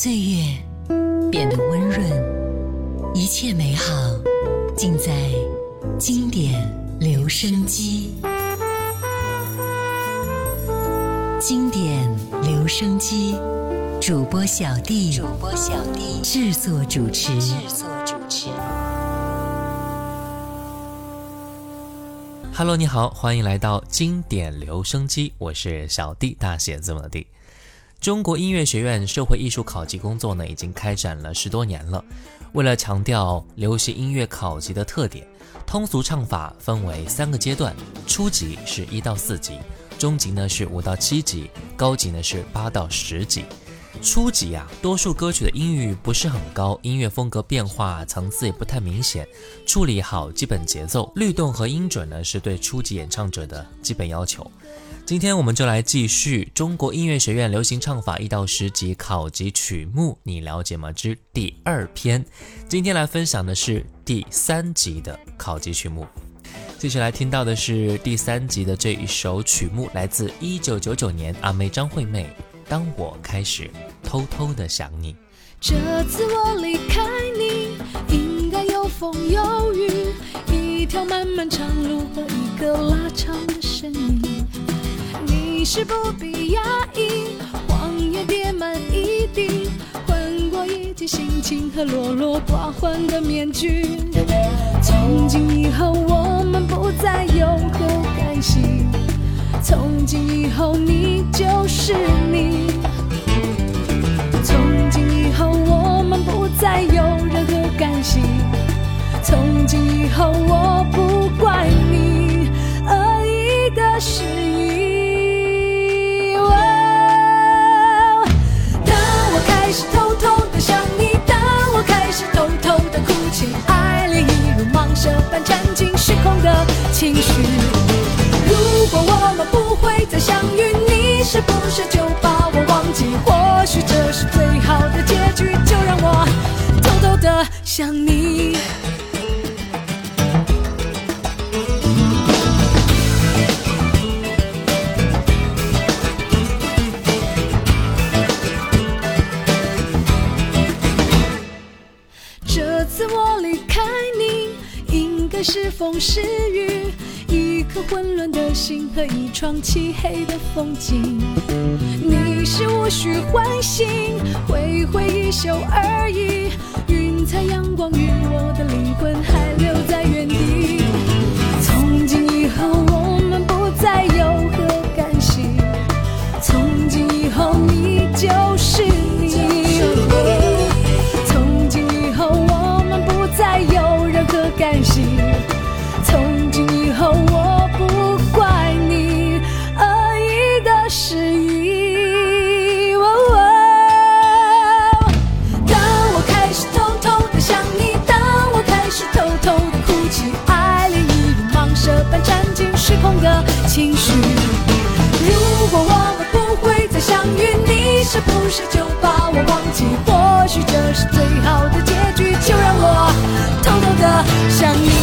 岁月变得温润，一切美好尽在经典留声机。经典留声机主播小弟，主播小弟制作主持，制作主持。Hello，你好，欢迎来到经典留声机，我是小弟，大写字母的弟。中国音乐学院社会艺术考级工作呢，已经开展了十多年了。为了强调流行音乐考级的特点，通俗唱法分为三个阶段：初级是一到四级，中级呢是五到七级，高级呢是八到十级。初级啊，多数歌曲的音域不是很高，音乐风格变化层次也不太明显，处理好基本节奏、律动和音准呢，是对初级演唱者的基本要求。今天我们就来继续中国音乐学院流行唱法一到十级考级曲目，你了解吗？之第二篇。今天来分享的是第三级的考级曲目。继续来听到的是第三集的这一首曲目，来自一九九九年阿妹张惠妹。当我开始偷偷的想你，这次我离开你，应该有风有雨，一条漫漫长路和一个拉长的身影。是不必压抑，谎言叠满一地，混过一地心情和落落寡欢的面具。从今以后，我们不再有何干系。从今以后，你就是你。从今以后，我们不再有任何干系。从今以后，我不怪你恶意的示意。情，爱恋一如蟒蛇般缠紧失控的情绪。如果我们不会再相遇，你是不是就把我忘记？或许这是最好的结局，就让我偷偷的想你。风是雨，一颗混乱的心和一窗漆黑的风景。你是无需唤醒，挥挥衣袖而已。云彩阳光与我的灵魂还留在原地。从今以后，我们不再有何干系。从今以后，你就的情绪。如果我们不会再相遇，你是不是就把我忘记？或许这是最好的结局，就让我偷偷的想你。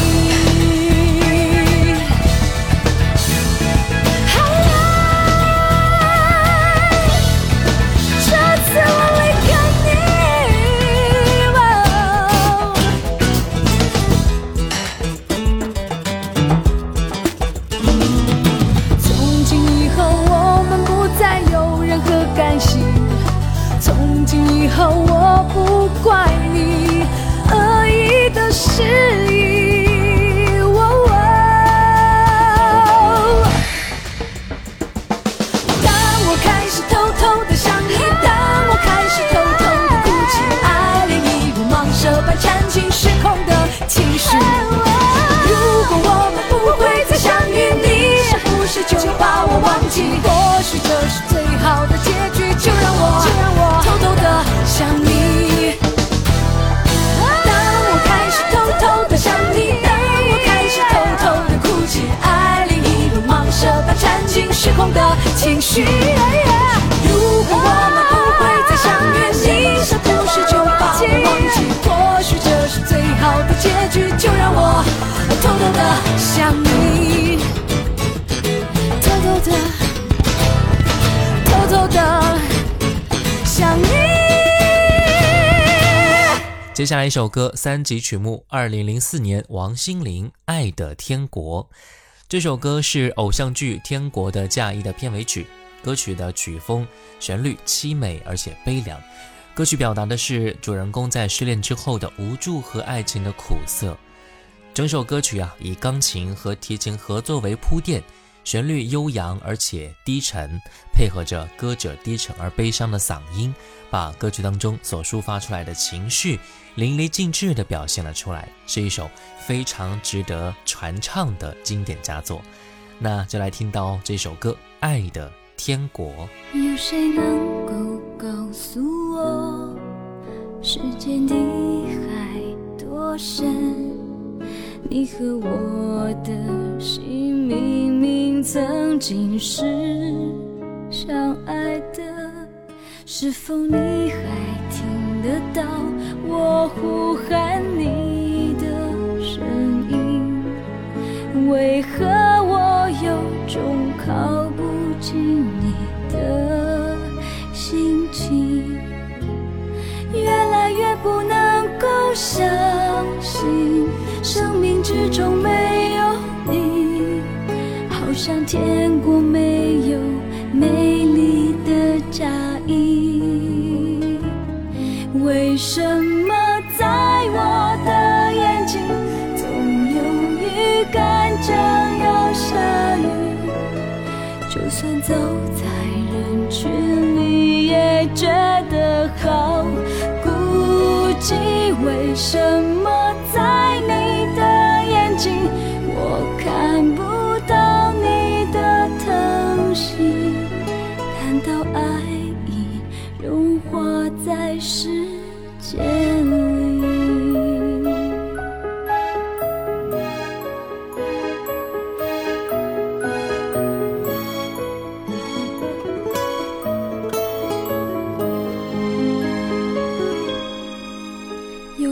空的情绪。如果我们不会再相遇，你是不是就把我忘记？或许这是最好的结局，就让我偷偷的想你，偷偷的，偷偷的想你。接下来一首歌，三级曲目，二零零四年王心凌《爱的天国》。这首歌是偶像剧《天国的嫁衣》的片尾曲，歌曲的曲风、旋律凄美而且悲凉。歌曲表达的是主人公在失恋之后的无助和爱情的苦涩。整首歌曲啊，以钢琴和提琴合作为铺垫。旋律悠扬而且低沉，配合着歌者低沉而悲伤的嗓音，把歌曲当中所抒发出来的情绪淋漓尽致地表现了出来，是一首非常值得传唱的经典佳作。那就来听到这首歌《爱的天国》。有谁能够告诉我，世间的海多深？你和我的心明明曾经是相爱的，是否你还听得到我呼喊你的声音？为何我有种靠不近你的心情？越来越不能够相信。生命之中没有你，好像天国没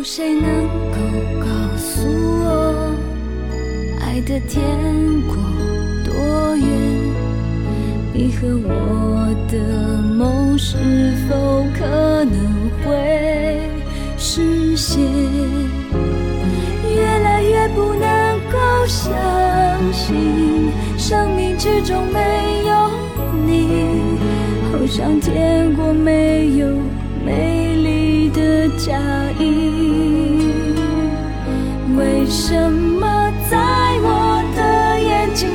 谁能够告诉我，爱的天国多远？你和我的梦是否可能会实现？越来越不能够相信，生命之中没有你，好像天国没有美丽的嫁衣。为什么在我的眼睛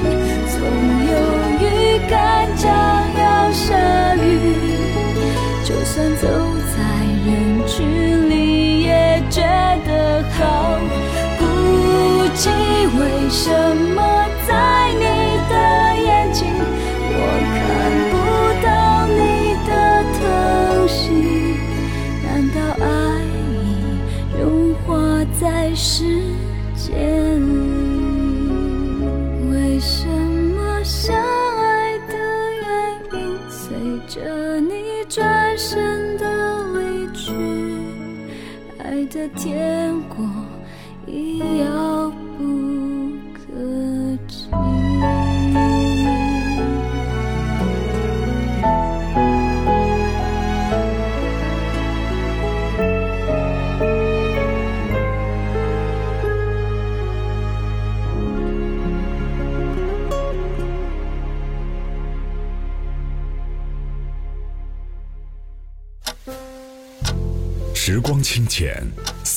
总有预感将要下雨？就算走在人群里，也觉得好孤寂。为什么在你天国已遥不可及。时光清浅，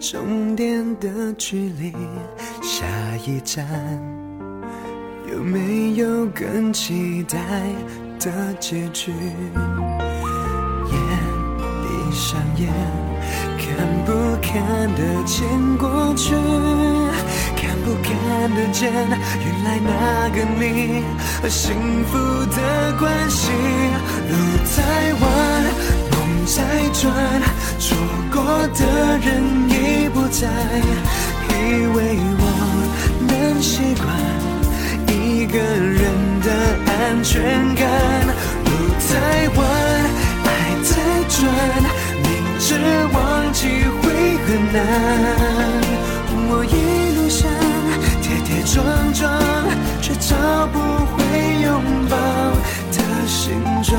终点的距离，下一站有没有更期待的结局？眼闭上眼，看不看得见过去？看不看得见原来那个你和幸福的关系？路太弯，在转，错过的人已不在，以为我能习惯一个人的安全感。路在弯，爱在转，明知忘记会很难。我一路上跌跌撞撞，却找不回拥抱的形状。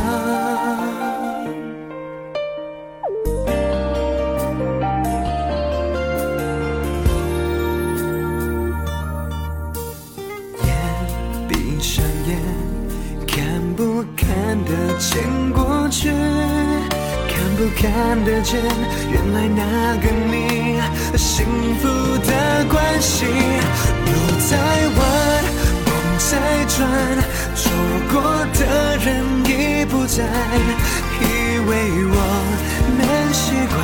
牵过去？看不看得见原来那个你和幸福的关系？路在弯，梦在转，错过的人已不在，以为我能习惯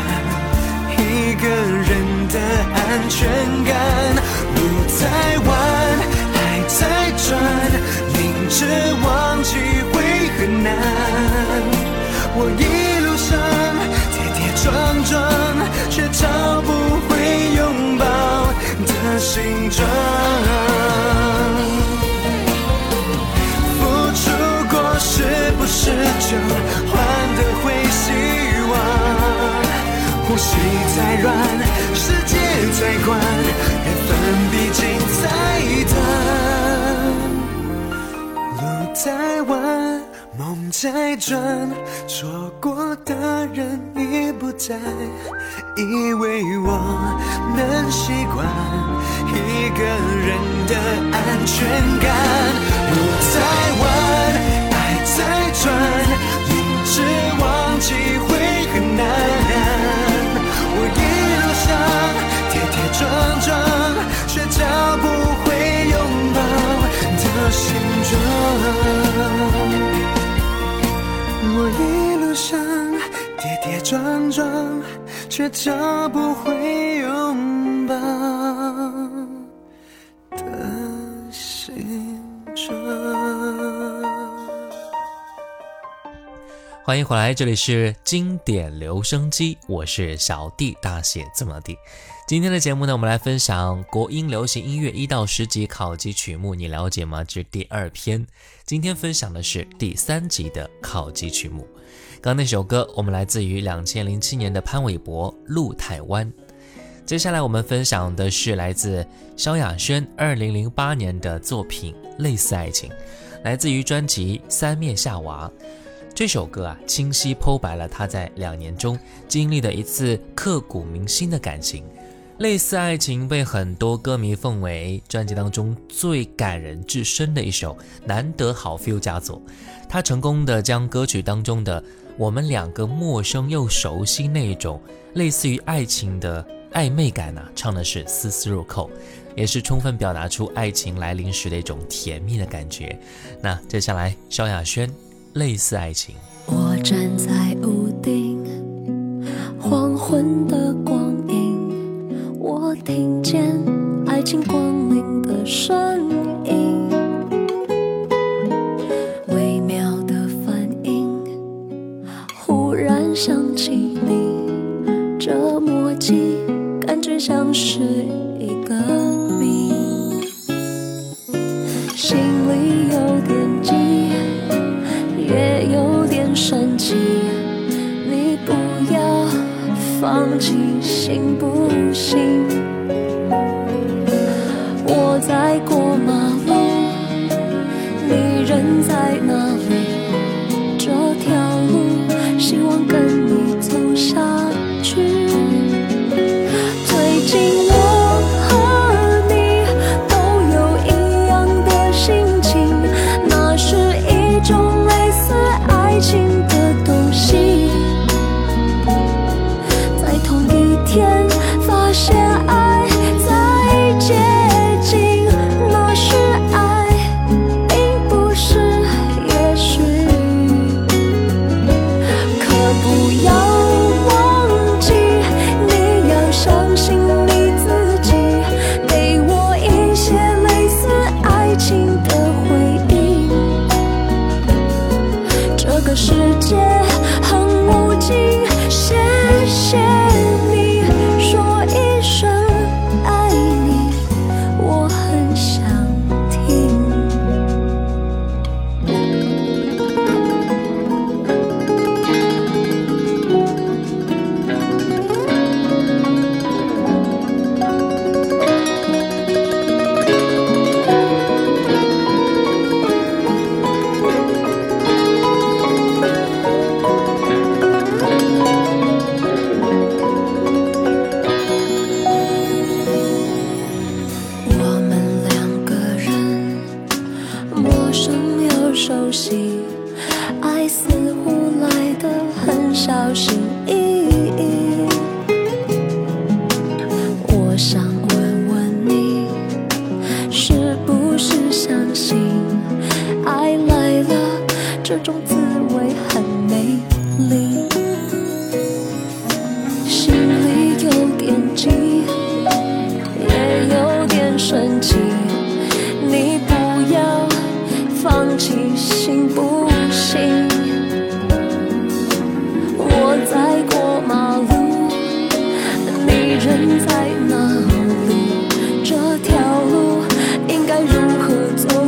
一个人的安全感。路在弯，爱在转，明知忘记会很难。我一路上跌跌撞撞，却找不回拥抱的形状。付出过是不是就换得回希望？呼吸再软，世界再宽，梦在转，错过的人已不在，以为我能习惯一个人的安全感。路在弯，爱在转，明知忘记会很难。我一路上跌跌撞撞，却找不回拥抱的形状。我一路上跌跌撞撞，却找不回拥抱欢迎回来，这里是经典留声机，我是小弟，大写字母的。今天的节目呢，我们来分享国音流行音乐一到十级考级曲目，你了解吗？这是第二篇。今天分享的是第三级的考级曲目。刚那首歌，我们来自于两千零七年的潘玮柏《路太弯》。接下来我们分享的是来自萧亚轩二零零八年的作品《类似爱情》，来自于专辑《三面夏娃》。这首歌啊，清晰剖白了他在两年中经历的一次刻骨铭心的感情。类似爱情被很多歌迷奉为专辑当中最感人至深的一首难得好 feel 佳作。他成功的将歌曲当中的我们两个陌生又熟悉那一种类似于爱情的暧昧感啊，唱的是丝丝入扣，也是充分表达出爱情来临时的一种甜蜜的感觉。那接下来，萧亚轩。类似爱情。我站在屋顶，黄昏的光影，我听见爱情光临的声音，微妙的反应，忽然想起你，这默契感觉像是一个忘记，行不行？我在过马路，你人在哪不要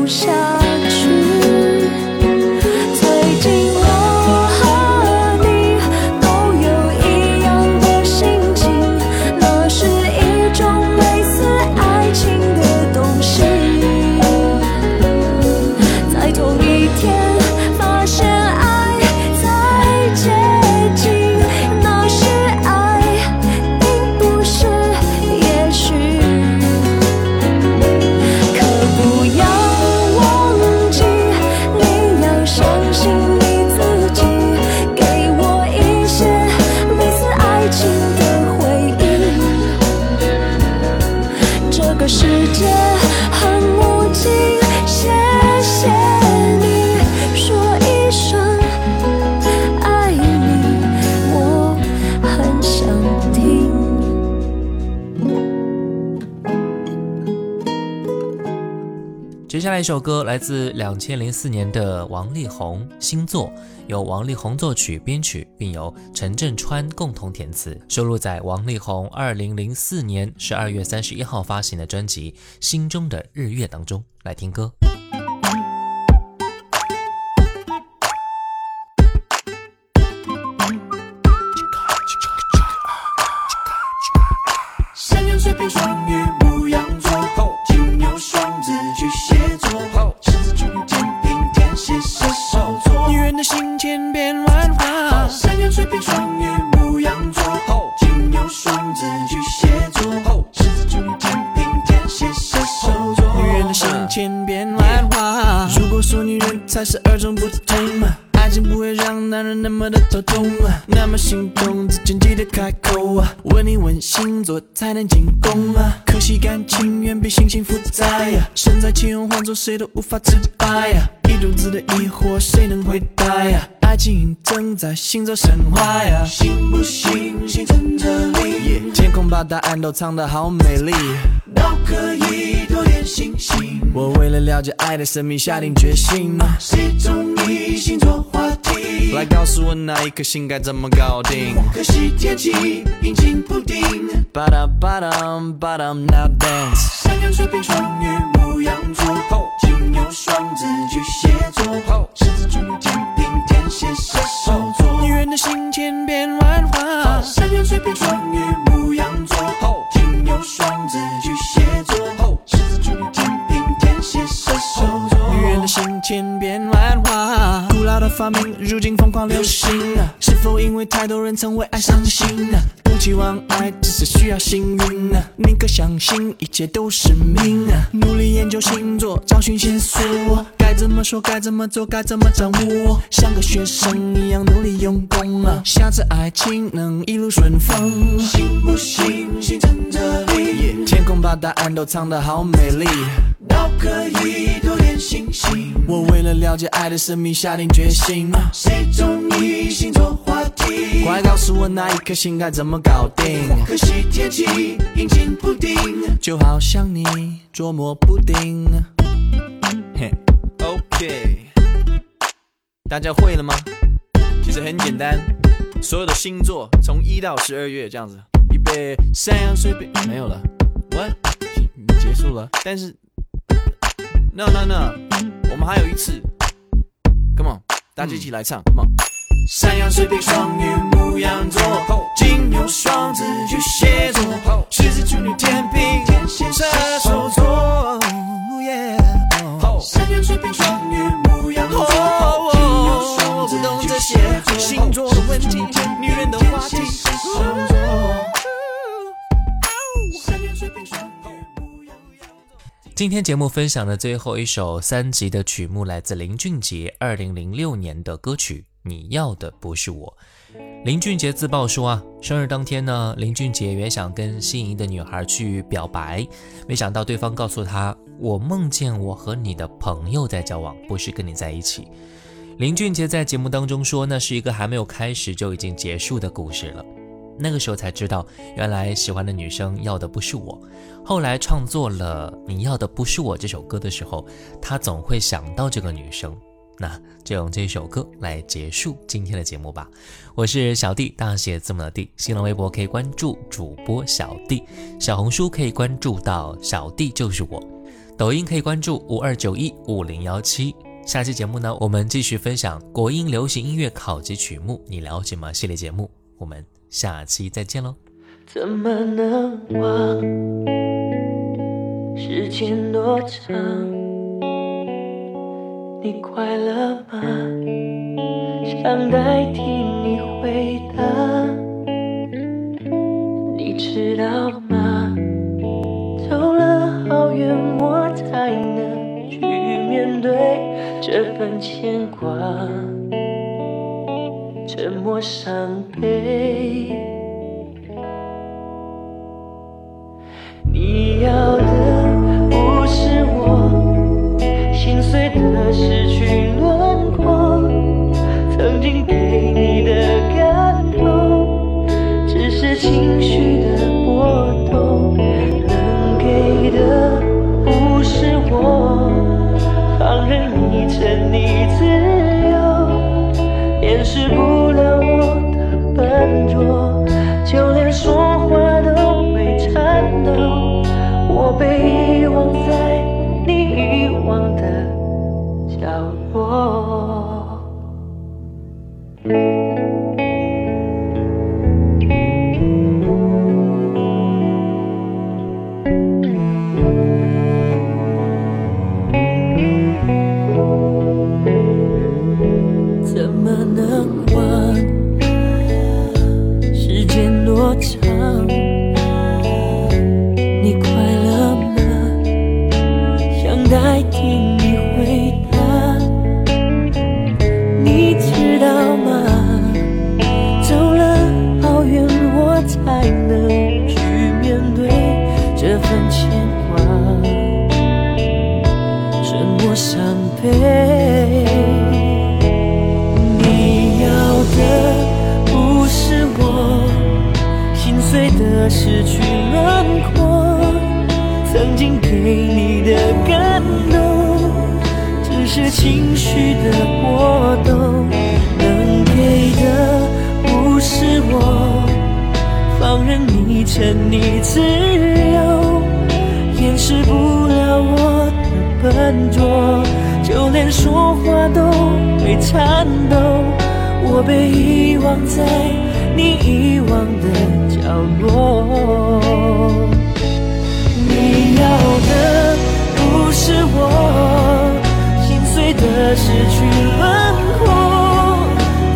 下下来一首歌来自两千零四年的王力宏《新作》，由王力宏作曲、编曲，并由陈振川共同填词，收录在王力宏二零零四年十二月三十一号发行的专辑《心中的日月》当中。来听歌。人的心千变万化。山羊、水瓶、双鱼、牧羊座，金牛、双子、巨蟹座，狮子、处女、天平、天蝎、射手座。女人的心千变万化。如果说女人才是二种不同，爱情不会让男人那么的头痛，那么心动才能进攻啊。可惜感情远比心情复杂呀，身在其中换做谁都无法自拔呀，一肚子的疑惑谁能回答呀？爱情正在行走神话呀，信不信星辰这里？天空把答案都藏得好美丽，都可以多点星星。我为了了解爱的神秘下定决心，谁中意星座话题？来告诉我那一颗星该怎么搞定？可惜天气阴晴不定。巴达巴达巴达，Now dance。山羊、水瓶、双鱼、牧羊座，金牛、双子、巨蟹座，狮子、处女、天平、天蝎、射手座。女人的心千变万化。山羊、水瓶、双鱼、牧羊座，金牛、双子、巨蟹座，狮子、处女、天平、天蝎、射手座。女人的心千变万的发明如今疯狂流行啊，是否因为太多人曾为爱伤心啊？不期望爱，只是需要幸运啊！宁可相信一切都是命啊！努力研究星座，找寻线索，该怎么说，该怎么做，该怎么掌握？像个学生一样努力用功啊！下次爱情能一路顺风，信不信星辰这里？天空把答案都藏得好美丽，都可以星星。我为了了解爱的神秘下定决心，谁中意星座话题？快告诉我那一颗星该怎么搞定？可惜天气阴晴不定，就好像你捉摸不定。嘿，OK，大家会了吗？其实很简单，所有的星座从一到十二月这样子，预备山羊水瓶没有了，What？结束了，但是 No No No，我们还有一次，Come on，大家一起来唱，Come on。山羊、水瓶、双鱼、牧羊座，金牛、双子、巨蟹座，狮子、处女、天平、天蝎、射手座。今天节目分享的最后一首三集的曲目来自林俊杰二零零六年的歌曲《你要的不是我。林俊杰自曝说啊，生日当天呢，林俊杰原想跟心仪的女孩去表白，没想到对方告诉他，我梦见我和你的朋友在交往，不是跟你在一起。林俊杰在节目当中说，那是一个还没有开始就已经结束的故事了。那个时候才知道，原来喜欢的女生要的不是我。后来创作了《你要的不是我》这首歌的时候，他总会想到这个女生。那就用这首歌来结束今天的节目吧。我是小弟，大写字母的弟。新浪微博可以关注主播小弟，小红书可以关注到小弟就是我，抖音可以关注五二九一五零幺七。下期节目呢，我们继续分享国音流行音乐考级曲目，你了解吗？系列节目，我们下期再见喽。怎么能忘？时间多长？你快乐吗？想代替你回答。你知道吗？走了好远，我才能去面对这份牵挂。沉默伤悲。曾经给你的感动。只是情绪的波动，能给的不是我，放任你沉溺自由，掩饰不了我的笨拙，就连说话都会颤抖。我被遗忘在你遗忘的角落，要的不是我。心碎的失去轮廓，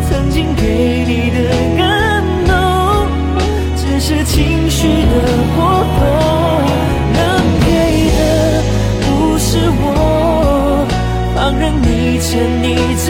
曾经给你的感动，只是情绪的波动。能给的不是我，放任你沉溺自